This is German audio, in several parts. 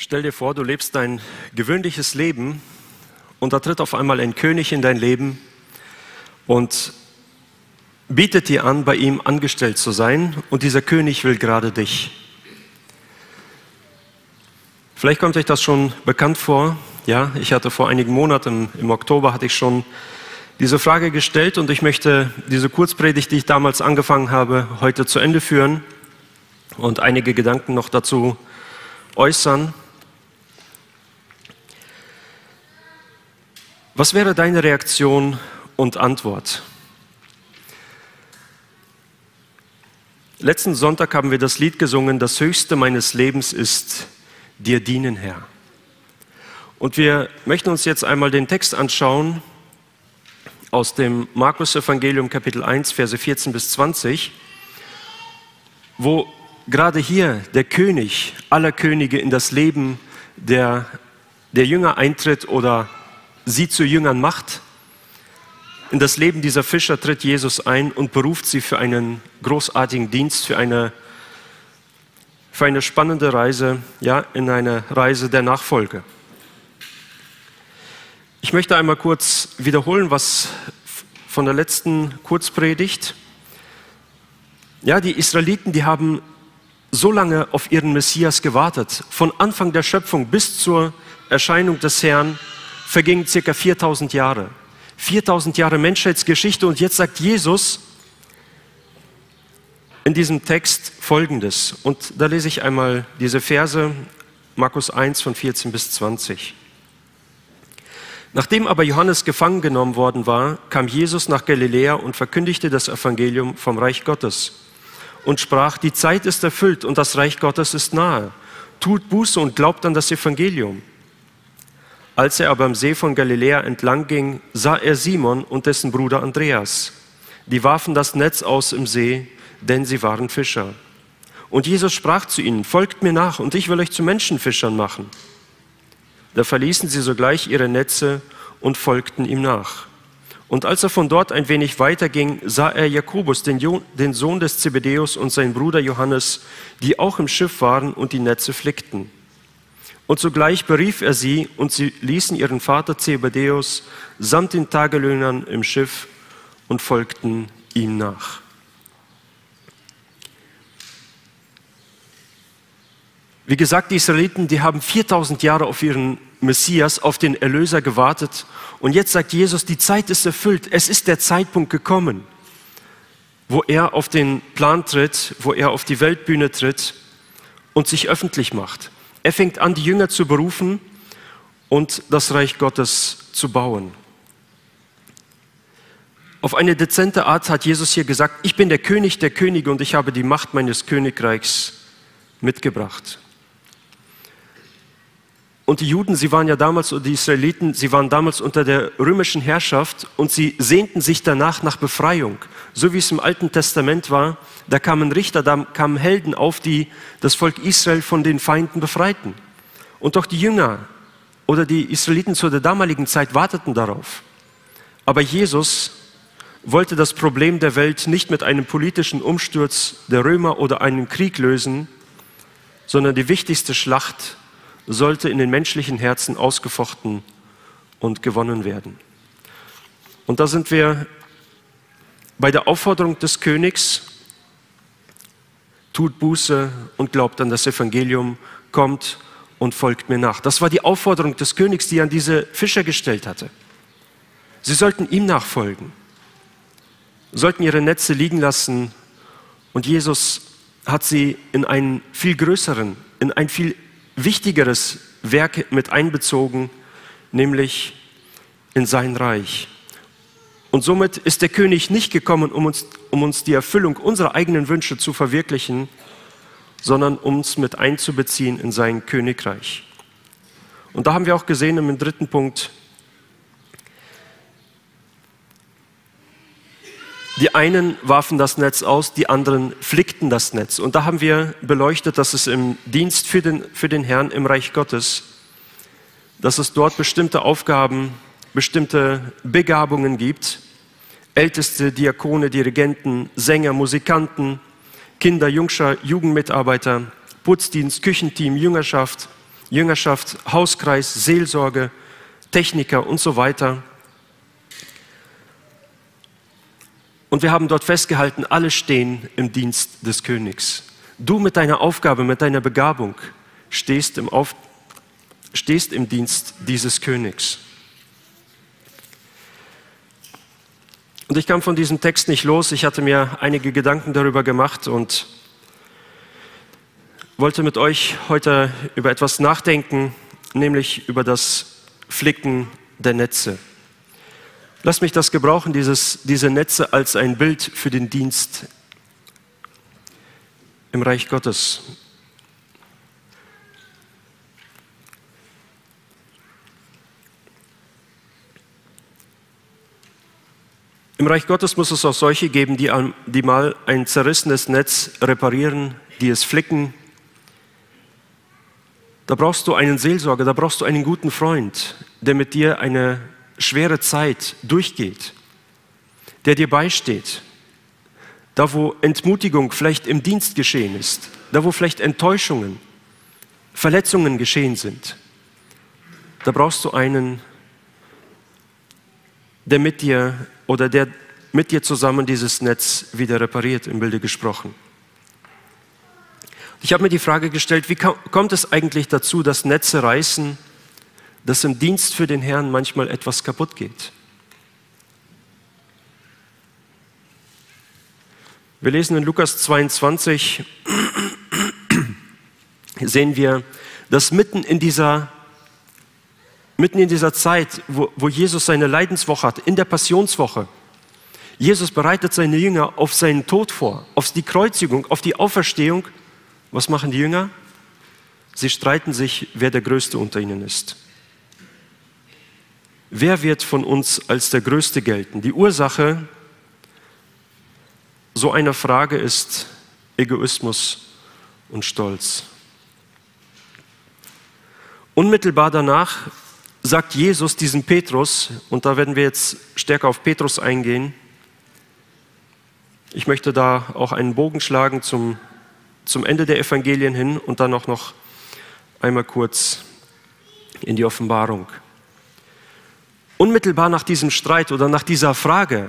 Stell dir vor, du lebst dein gewöhnliches Leben und da tritt auf einmal ein König in dein Leben und bietet dir an, bei ihm angestellt zu sein und dieser König will gerade dich. Vielleicht kommt euch das schon bekannt vor. Ja, ich hatte vor einigen Monaten, im Oktober hatte ich schon diese Frage gestellt und ich möchte diese Kurzpredigt, die ich damals angefangen habe, heute zu Ende führen und einige Gedanken noch dazu äußern. Was wäre deine Reaktion und Antwort? Letzten Sonntag haben wir das Lied gesungen, das Höchste meines Lebens ist dir dienen, Herr. Und wir möchten uns jetzt einmal den Text anschauen aus dem Markus Evangelium Kapitel 1, Verse 14 bis 20, wo gerade hier der König aller Könige in das Leben der, der Jünger eintritt oder sie zu Jüngern macht. In das Leben dieser Fischer tritt Jesus ein und beruft sie für einen großartigen Dienst, für eine, für eine spannende Reise, ja, in eine Reise der Nachfolge. Ich möchte einmal kurz wiederholen, was von der letzten Kurzpredigt. Ja, die Israeliten, die haben so lange auf ihren Messias gewartet. Von Anfang der Schöpfung bis zur Erscheinung des Herrn vergingen circa 4000 Jahre. 4000 Jahre Menschheitsgeschichte und jetzt sagt Jesus in diesem Text Folgendes. Und da lese ich einmal diese Verse, Markus 1 von 14 bis 20. Nachdem aber Johannes gefangen genommen worden war, kam Jesus nach Galiläa und verkündigte das Evangelium vom Reich Gottes und sprach, die Zeit ist erfüllt und das Reich Gottes ist nahe. Tut Buße und glaubt an das Evangelium. Als er aber am See von Galiläa entlang ging, sah er Simon und dessen Bruder Andreas. Die warfen das Netz aus im See, denn sie waren Fischer. Und Jesus sprach zu ihnen, folgt mir nach und ich will euch zu Menschenfischern machen. Da verließen sie sogleich ihre Netze und folgten ihm nach. Und als er von dort ein wenig weiterging, sah er Jakobus, den, jo den Sohn des Zebedäus und seinen Bruder Johannes, die auch im Schiff waren und die Netze flickten. Und sogleich berief er sie und sie ließen ihren Vater Zebedäus samt den Tagelöhnern im Schiff und folgten ihm nach. Wie gesagt, die Israeliten, die haben 4000 Jahre auf ihren Messias, auf den Erlöser gewartet. Und jetzt sagt Jesus, die Zeit ist erfüllt. Es ist der Zeitpunkt gekommen, wo er auf den Plan tritt, wo er auf die Weltbühne tritt und sich öffentlich macht. Er fängt an, die Jünger zu berufen und das Reich Gottes zu bauen. Auf eine dezente Art hat Jesus hier gesagt, ich bin der König der Könige und ich habe die Macht meines Königreichs mitgebracht. Und die Juden, sie waren ja damals, die Israeliten, sie waren damals unter der römischen Herrschaft und sie sehnten sich danach nach Befreiung. So wie es im Alten Testament war, da kamen Richter, da kamen Helden auf, die das Volk Israel von den Feinden befreiten. Und auch die Jünger oder die Israeliten zu der damaligen Zeit warteten darauf. Aber Jesus wollte das Problem der Welt nicht mit einem politischen Umsturz der Römer oder einem Krieg lösen, sondern die wichtigste Schlacht sollte in den menschlichen Herzen ausgefochten und gewonnen werden. Und da sind wir bei der Aufforderung des Königs, tut Buße und glaubt an das Evangelium, kommt und folgt mir nach. Das war die Aufforderung des Königs, die er an diese Fischer gestellt hatte. Sie sollten ihm nachfolgen, sollten ihre Netze liegen lassen und Jesus hat sie in einen viel größeren, in ein viel wichtigeres Werk mit einbezogen, nämlich in sein Reich. Und somit ist der König nicht gekommen, um uns, um uns die Erfüllung unserer eigenen Wünsche zu verwirklichen, sondern um uns mit einzubeziehen in sein Königreich. Und da haben wir auch gesehen im dritten Punkt, Die einen warfen das Netz aus, die anderen flickten das Netz. Und da haben wir beleuchtet, dass es im Dienst für den, für den Herrn im Reich Gottes, dass es dort bestimmte Aufgaben, bestimmte Begabungen gibt. Älteste, Diakone, Dirigenten, Sänger, Musikanten, Kinder, Jungscher, Jugendmitarbeiter, Putzdienst, Küchenteam, Jüngerschaft, Jüngerschaft, Hauskreis, Seelsorge, Techniker und so weiter. Und wir haben dort festgehalten, alle stehen im Dienst des Königs. Du mit deiner Aufgabe, mit deiner Begabung stehst im, Auf, stehst im Dienst dieses Königs. Und ich kam von diesem Text nicht los. Ich hatte mir einige Gedanken darüber gemacht und wollte mit euch heute über etwas nachdenken, nämlich über das Flicken der Netze. Lass mich das gebrauchen, dieses, diese Netze als ein Bild für den Dienst im Reich Gottes. Im Reich Gottes muss es auch solche geben, die, die mal ein zerrissenes Netz reparieren, die es flicken. Da brauchst du einen Seelsorger, da brauchst du einen guten Freund, der mit dir eine schwere Zeit durchgeht, der dir beisteht, da wo Entmutigung vielleicht im Dienst geschehen ist, da wo vielleicht Enttäuschungen, Verletzungen geschehen sind, da brauchst du einen, der mit dir oder der mit dir zusammen dieses Netz wieder repariert, im Bilde gesprochen. Ich habe mir die Frage gestellt, wie kommt es eigentlich dazu, dass Netze reißen, dass im Dienst für den Herrn manchmal etwas kaputt geht? Wir lesen in Lukas 22, sehen wir, dass mitten in dieser mitten in dieser Zeit, wo, wo Jesus seine Leidenswoche hat, in der Passionswoche, Jesus bereitet seine Jünger auf seinen Tod vor, auf die Kreuzigung, auf die Auferstehung. Was machen die Jünger? Sie streiten sich, wer der Größte unter ihnen ist. Wer wird von uns als der Größte gelten? Die Ursache so einer Frage ist Egoismus und Stolz. Unmittelbar danach sagt Jesus diesem Petrus, und da werden wir jetzt stärker auf Petrus eingehen, ich möchte da auch einen Bogen schlagen zum, zum Ende der Evangelien hin und dann auch noch einmal kurz in die Offenbarung. Unmittelbar nach diesem Streit oder nach dieser Frage,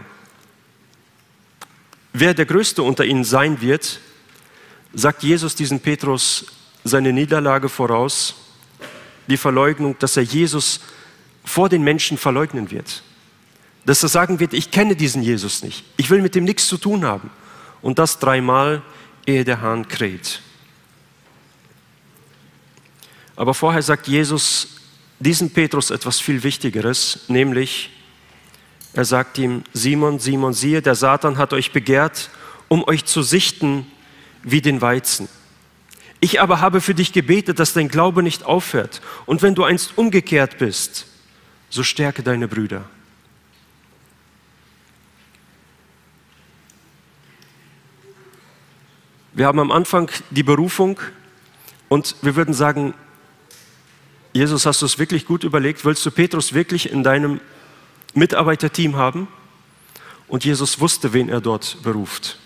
wer der Größte unter ihnen sein wird, sagt Jesus diesem Petrus seine Niederlage voraus die Verleugnung, dass er Jesus vor den Menschen verleugnen wird. Dass er sagen wird, ich kenne diesen Jesus nicht. Ich will mit dem nichts zu tun haben. Und das dreimal, ehe der Hahn kräht. Aber vorher sagt Jesus diesem Petrus etwas viel Wichtigeres, nämlich er sagt ihm, Simon, Simon, siehe, der Satan hat euch begehrt, um euch zu sichten wie den Weizen. Ich aber habe für dich gebetet, dass dein Glaube nicht aufhört. Und wenn du einst umgekehrt bist, so stärke deine Brüder. Wir haben am Anfang die Berufung und wir würden sagen, Jesus, hast du es wirklich gut überlegt? Willst du Petrus wirklich in deinem Mitarbeiterteam haben? Und Jesus wusste, wen er dort beruft.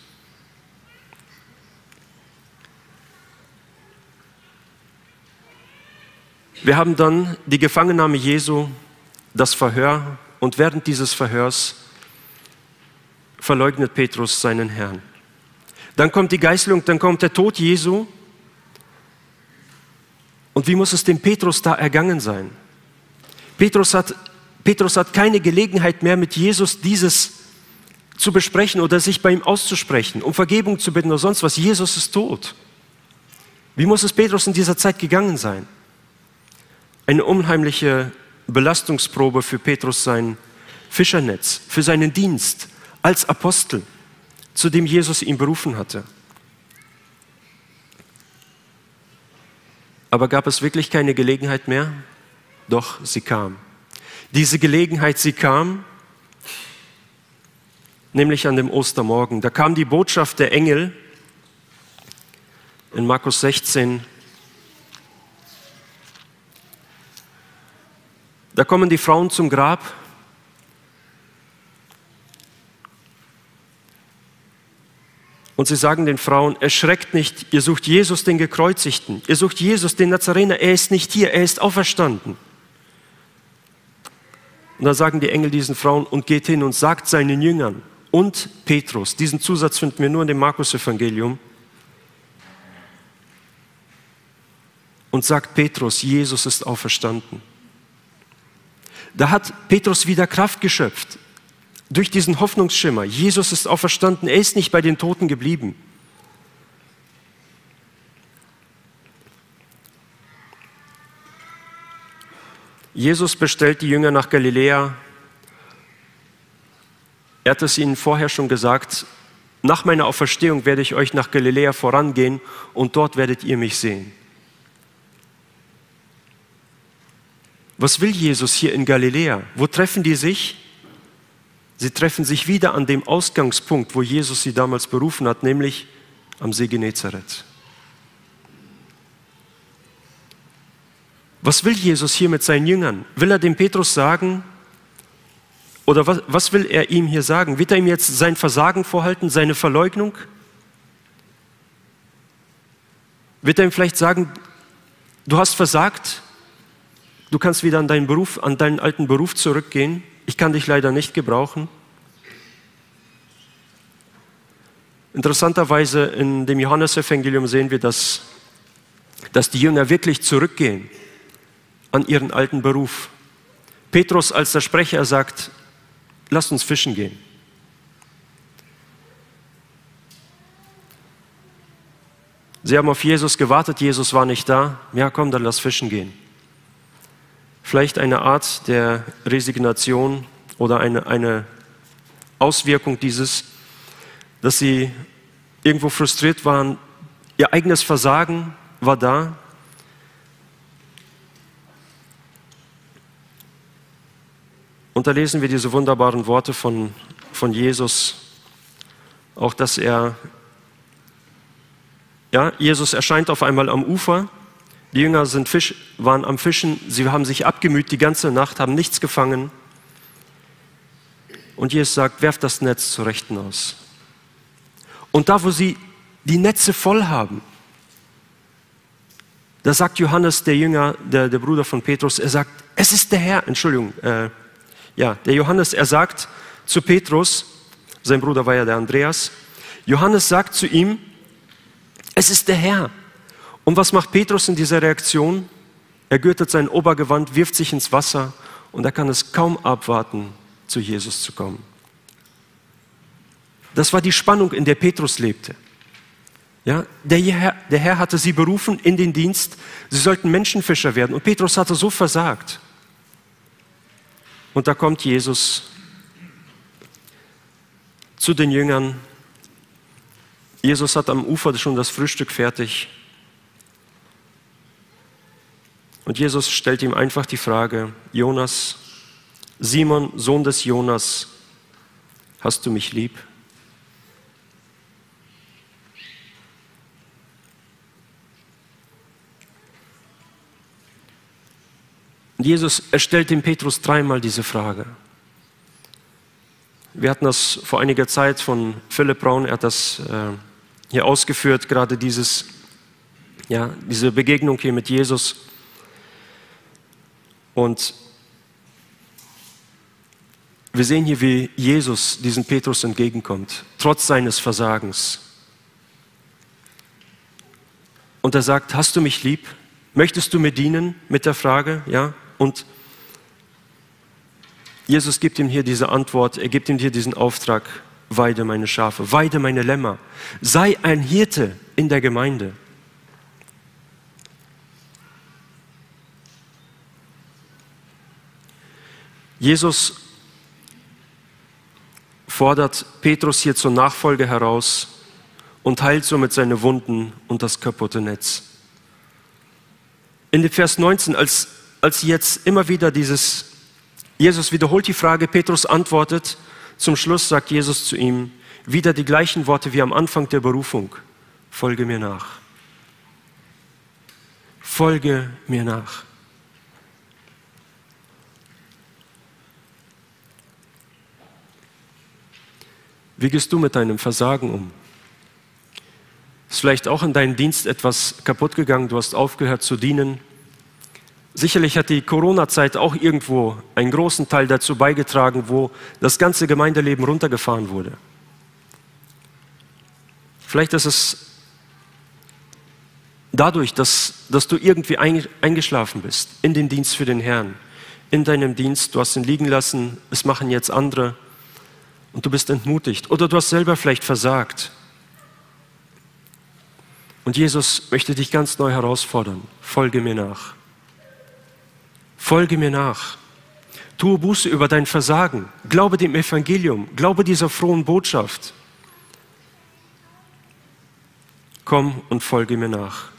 Wir haben dann die Gefangennahme Jesu, das Verhör und während dieses Verhörs verleugnet Petrus seinen Herrn. Dann kommt die Geißelung, dann kommt der Tod Jesu. Und wie muss es dem Petrus da ergangen sein? Petrus hat, Petrus hat keine Gelegenheit mehr mit Jesus dieses zu besprechen oder sich bei ihm auszusprechen, um Vergebung zu bitten oder sonst was. Jesus ist tot. Wie muss es Petrus in dieser Zeit gegangen sein? eine unheimliche Belastungsprobe für Petrus sein Fischernetz, für seinen Dienst als Apostel, zu dem Jesus ihn berufen hatte. Aber gab es wirklich keine Gelegenheit mehr? Doch, sie kam. Diese Gelegenheit, sie kam, nämlich an dem Ostermorgen. Da kam die Botschaft der Engel in Markus 16, Da kommen die Frauen zum Grab. Und sie sagen den Frauen, erschreckt nicht, ihr sucht Jesus, den Gekreuzigten. Ihr sucht Jesus, den Nazarener. Er ist nicht hier, er ist auferstanden. Und da sagen die Engel diesen Frauen und geht hin und sagt seinen Jüngern und Petrus, diesen Zusatz finden wir nur in dem Markus-Evangelium, und sagt Petrus, Jesus ist auferstanden. Da hat Petrus wieder Kraft geschöpft durch diesen Hoffnungsschimmer. Jesus ist auferstanden, er ist nicht bei den Toten geblieben. Jesus bestellt die Jünger nach Galiläa. Er hat es ihnen vorher schon gesagt, nach meiner Auferstehung werde ich euch nach Galiläa vorangehen und dort werdet ihr mich sehen. Was will Jesus hier in Galiläa? Wo treffen die sich? Sie treffen sich wieder an dem Ausgangspunkt, wo Jesus sie damals berufen hat, nämlich am See Genezareth. Was will Jesus hier mit seinen Jüngern? Will er dem Petrus sagen, oder was, was will er ihm hier sagen? Wird er ihm jetzt sein Versagen vorhalten, seine Verleugnung? Wird er ihm vielleicht sagen, du hast versagt, du kannst wieder an deinen Beruf, an deinen alten Beruf zurückgehen? Ich kann dich leider nicht gebrauchen. Interessanterweise in dem Johannesevangelium sehen wir, dass, dass die Jünger wirklich zurückgehen an ihren alten Beruf. Petrus als der Sprecher sagt, lasst uns fischen gehen. Sie haben auf Jesus gewartet, Jesus war nicht da. Ja, komm, dann lass fischen gehen. Vielleicht eine Art der Resignation oder eine, eine Auswirkung dieses, dass sie irgendwo frustriert waren. Ihr eigenes Versagen war da. Und da lesen wir diese wunderbaren Worte von, von Jesus, auch dass er, ja, Jesus erscheint auf einmal am Ufer, die Jünger sind Fisch, waren am Fischen, sie haben sich abgemüht die ganze Nacht, haben nichts gefangen. Und Jesus sagt, werft das Netz zur Rechten aus. Und da, wo sie die Netze voll haben, da sagt Johannes, der Jünger, der, der Bruder von Petrus, er sagt, es ist der Herr, Entschuldigung, äh, ja, der Johannes, er sagt zu Petrus, sein Bruder war ja der Andreas, Johannes sagt zu ihm, es ist der Herr. Und was macht Petrus in dieser Reaktion? Er gürtet sein Obergewand, wirft sich ins Wasser und er kann es kaum abwarten, zu Jesus zu kommen. Das war die Spannung, in der Petrus lebte. Ja, der, Herr, der Herr hatte sie berufen in den Dienst, sie sollten Menschenfischer werden und Petrus hatte so versagt. Und da kommt Jesus zu den Jüngern. Jesus hat am Ufer schon das Frühstück fertig. Und Jesus stellt ihm einfach die Frage, Jonas, Simon, Sohn des Jonas, hast du mich lieb? Und Jesus, er stellt dem Petrus dreimal diese Frage. Wir hatten das vor einiger Zeit von Philipp Braun, er hat das äh, hier ausgeführt, gerade dieses, ja, diese Begegnung hier mit Jesus. Und wir sehen hier, wie Jesus diesem Petrus entgegenkommt, trotz seines Versagens. Und er sagt, hast du mich lieb? Möchtest du mir dienen mit der Frage? Ja? Und Jesus gibt ihm hier diese Antwort, er gibt ihm hier diesen Auftrag, weide meine Schafe, weide meine Lämmer, sei ein Hirte in der Gemeinde. Jesus fordert Petrus hier zur Nachfolge heraus und heilt somit seine Wunden und das kaputte Netz. In dem Vers 19, als, als jetzt immer wieder dieses, Jesus wiederholt die Frage, Petrus antwortet, zum Schluss sagt Jesus zu ihm wieder die gleichen Worte wie am Anfang der Berufung, folge mir nach. Folge mir nach. Wie gehst du mit deinem Versagen um? vielleicht auch in deinem Dienst etwas kaputt gegangen, du hast aufgehört zu dienen. Sicherlich hat die Corona-Zeit auch irgendwo einen großen Teil dazu beigetragen, wo das ganze Gemeindeleben runtergefahren wurde. Vielleicht ist es dadurch, dass, dass du irgendwie eingeschlafen bist in den Dienst für den Herrn, in deinem Dienst, du hast ihn liegen lassen, es machen jetzt andere und du bist entmutigt oder du hast selber vielleicht versagt. Und Jesus möchte dich ganz neu herausfordern. Folge mir nach. Folge mir nach. Tue Buße über dein Versagen. Glaube dem Evangelium. Glaube dieser frohen Botschaft. Komm und folge mir nach.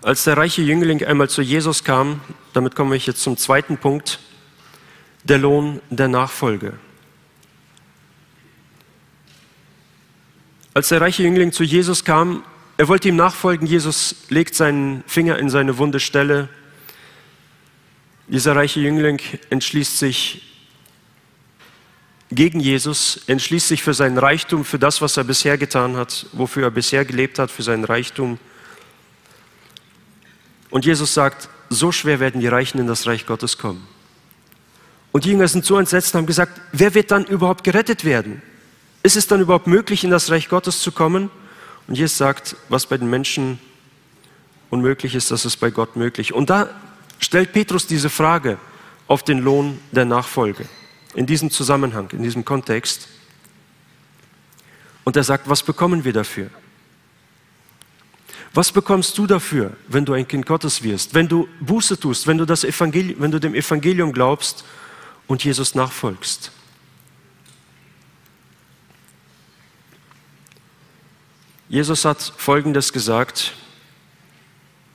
Als der reiche Jüngling einmal zu Jesus kam, damit komme ich jetzt zum zweiten Punkt, der Lohn der Nachfolge. Als der reiche Jüngling zu Jesus kam, er wollte ihm nachfolgen, Jesus legt seinen Finger in seine wunde Stelle. Dieser reiche Jüngling entschließt sich gegen Jesus, entschließt sich für seinen Reichtum, für das, was er bisher getan hat, wofür er bisher gelebt hat, für seinen Reichtum. Und Jesus sagt, so schwer werden die Reichen in das Reich Gottes kommen. Und die Jünger sind so entsetzt und haben gesagt, wer wird dann überhaupt gerettet werden? Ist es dann überhaupt möglich, in das Reich Gottes zu kommen? Und Jesus sagt, was bei den Menschen unmöglich ist, das ist bei Gott möglich. Und da stellt Petrus diese Frage auf den Lohn der Nachfolge. In diesem Zusammenhang, in diesem Kontext. Und er sagt, was bekommen wir dafür? Was bekommst du dafür, wenn du ein Kind Gottes wirst, wenn du Buße tust, wenn du, das Evangelium, wenn du dem Evangelium glaubst und Jesus nachfolgst? Jesus hat Folgendes gesagt,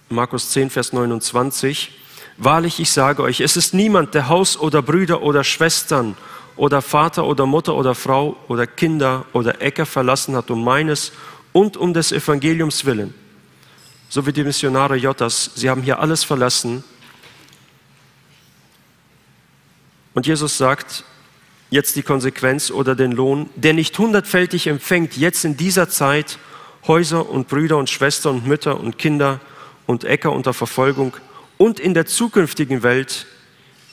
Markus 10, Vers 29, Wahrlich, ich sage euch, es ist niemand, der Haus oder Brüder oder Schwestern oder Vater oder Mutter oder Frau oder Kinder oder Äcker verlassen hat um meines und um des Evangeliums willen so wie die Missionare Jottas. Sie haben hier alles verlassen. Und Jesus sagt, jetzt die Konsequenz oder den Lohn, der nicht hundertfältig empfängt, jetzt in dieser Zeit Häuser und Brüder und Schwestern und Mütter und Kinder und Äcker unter Verfolgung und in der zukünftigen Welt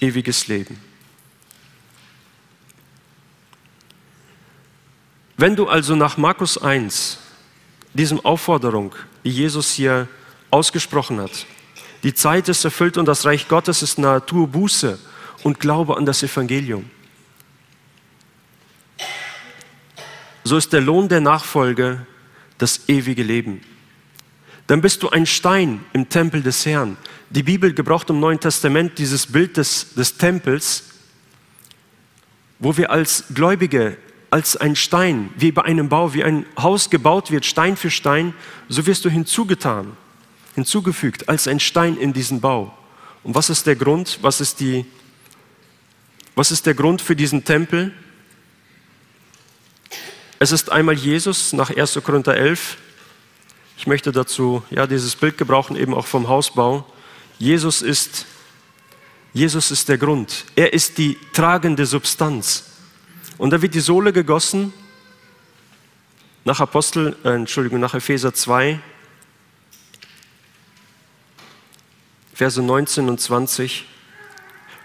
ewiges Leben. Wenn du also nach Markus 1 diesem Aufforderung, die Jesus hier ausgesprochen hat. Die Zeit ist erfüllt und das Reich Gottes ist nahe. Tue Buße und glaube an das Evangelium. So ist der Lohn der Nachfolge das ewige Leben. Dann bist du ein Stein im Tempel des Herrn. Die Bibel gebraucht im Neuen Testament dieses Bild des, des Tempels, wo wir als Gläubige als ein Stein, wie bei einem Bau, wie ein Haus gebaut wird, Stein für Stein, so wirst du hinzugetan, hinzugefügt als ein Stein in diesen Bau. Und was ist der Grund? Was ist, die, was ist der Grund für diesen Tempel? Es ist einmal Jesus nach 1. Korinther 11. Ich möchte dazu ja, dieses Bild gebrauchen, eben auch vom Hausbau. Jesus ist, Jesus ist der Grund. Er ist die tragende Substanz. Und da wird die Sohle gegossen nach Apostel, äh, Entschuldigung, nach Epheser 2, Verse 19 und 20,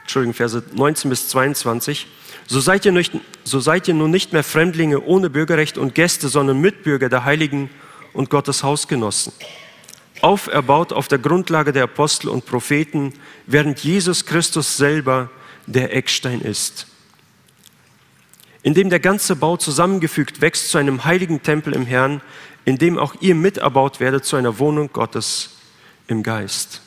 Entschuldigung, Verse 19 bis 22. So seid, ihr nicht, so seid ihr nun nicht mehr Fremdlinge ohne Bürgerrecht und Gäste, sondern Mitbürger der Heiligen und Gottes Hausgenossen. Auferbaut auf der Grundlage der Apostel und Propheten, während Jesus Christus selber der Eckstein ist in dem der ganze Bau zusammengefügt wächst zu einem heiligen Tempel im Herrn, in dem auch ihr miterbaut werdet zu einer Wohnung Gottes im Geist.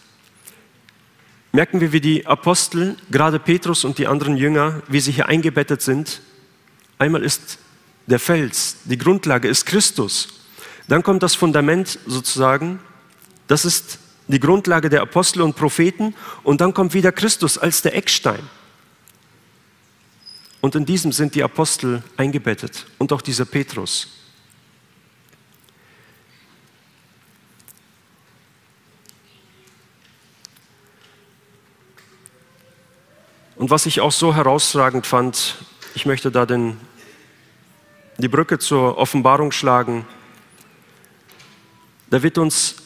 Merken wir, wie die Apostel, gerade Petrus und die anderen Jünger, wie sie hier eingebettet sind. Einmal ist der Fels, die Grundlage ist Christus. Dann kommt das Fundament sozusagen, das ist die Grundlage der Apostel und Propheten und dann kommt wieder Christus als der Eckstein. Und in diesem sind die Apostel eingebettet und auch dieser Petrus. Und was ich auch so herausragend fand, ich möchte da den, die Brücke zur Offenbarung schlagen, da wird, uns,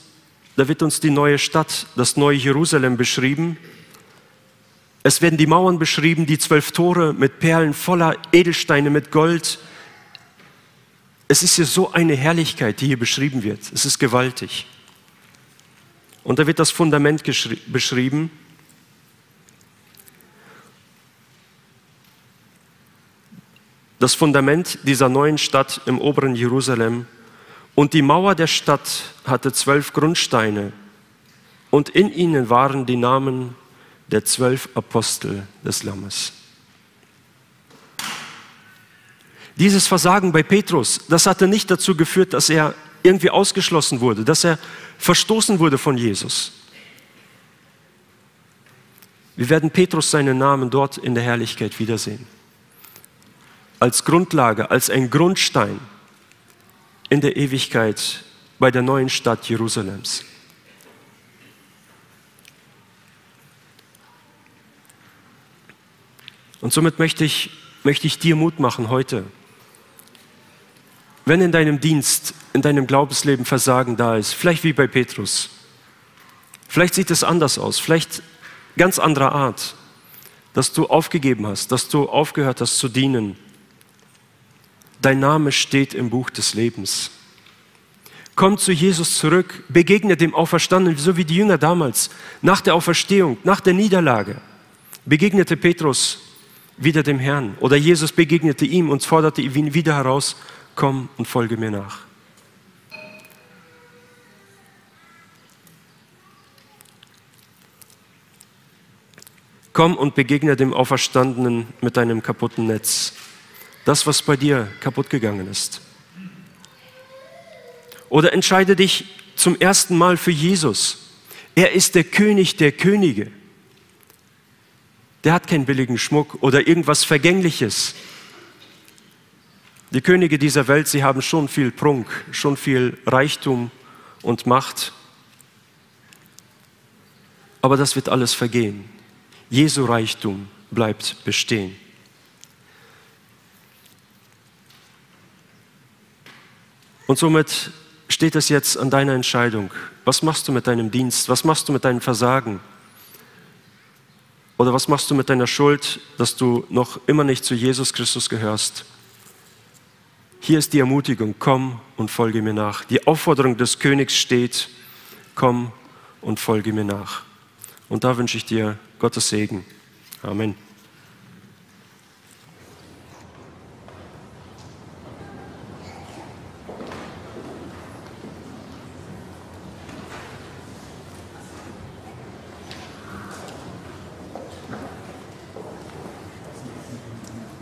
da wird uns die neue Stadt, das neue Jerusalem beschrieben. Es werden die Mauern beschrieben, die zwölf Tore mit Perlen voller Edelsteine, mit Gold. Es ist hier so eine Herrlichkeit, die hier beschrieben wird. Es ist gewaltig. Und da wird das Fundament beschrieben. Das Fundament dieser neuen Stadt im oberen Jerusalem. Und die Mauer der Stadt hatte zwölf Grundsteine. Und in ihnen waren die Namen der zwölf Apostel des Lammes. Dieses Versagen bei Petrus, das hatte nicht dazu geführt, dass er irgendwie ausgeschlossen wurde, dass er verstoßen wurde von Jesus. Wir werden Petrus seinen Namen dort in der Herrlichkeit wiedersehen. Als Grundlage, als ein Grundstein in der Ewigkeit bei der neuen Stadt Jerusalems. Und somit möchte ich, möchte ich dir Mut machen heute. Wenn in deinem Dienst, in deinem Glaubensleben Versagen da ist, vielleicht wie bei Petrus, vielleicht sieht es anders aus, vielleicht ganz anderer Art, dass du aufgegeben hast, dass du aufgehört hast zu dienen. Dein Name steht im Buch des Lebens. Komm zu Jesus zurück, begegne dem Auferstandenen, so wie die Jünger damals, nach der Auferstehung, nach der Niederlage. Begegnete Petrus wieder dem Herrn. Oder Jesus begegnete ihm und forderte ihn wieder heraus, komm und folge mir nach. Komm und begegne dem Auferstandenen mit deinem kaputten Netz. Das, was bei dir kaputt gegangen ist. Oder entscheide dich zum ersten Mal für Jesus. Er ist der König der Könige der hat keinen billigen Schmuck oder irgendwas Vergängliches. Die Könige dieser Welt, sie haben schon viel Prunk, schon viel Reichtum und Macht. Aber das wird alles vergehen. Jesu Reichtum bleibt bestehen. Und somit steht es jetzt an deiner Entscheidung. Was machst du mit deinem Dienst? Was machst du mit deinem Versagen? Oder was machst du mit deiner Schuld, dass du noch immer nicht zu Jesus Christus gehörst? Hier ist die Ermutigung, komm und folge mir nach. Die Aufforderung des Königs steht, komm und folge mir nach. Und da wünsche ich dir Gottes Segen. Amen.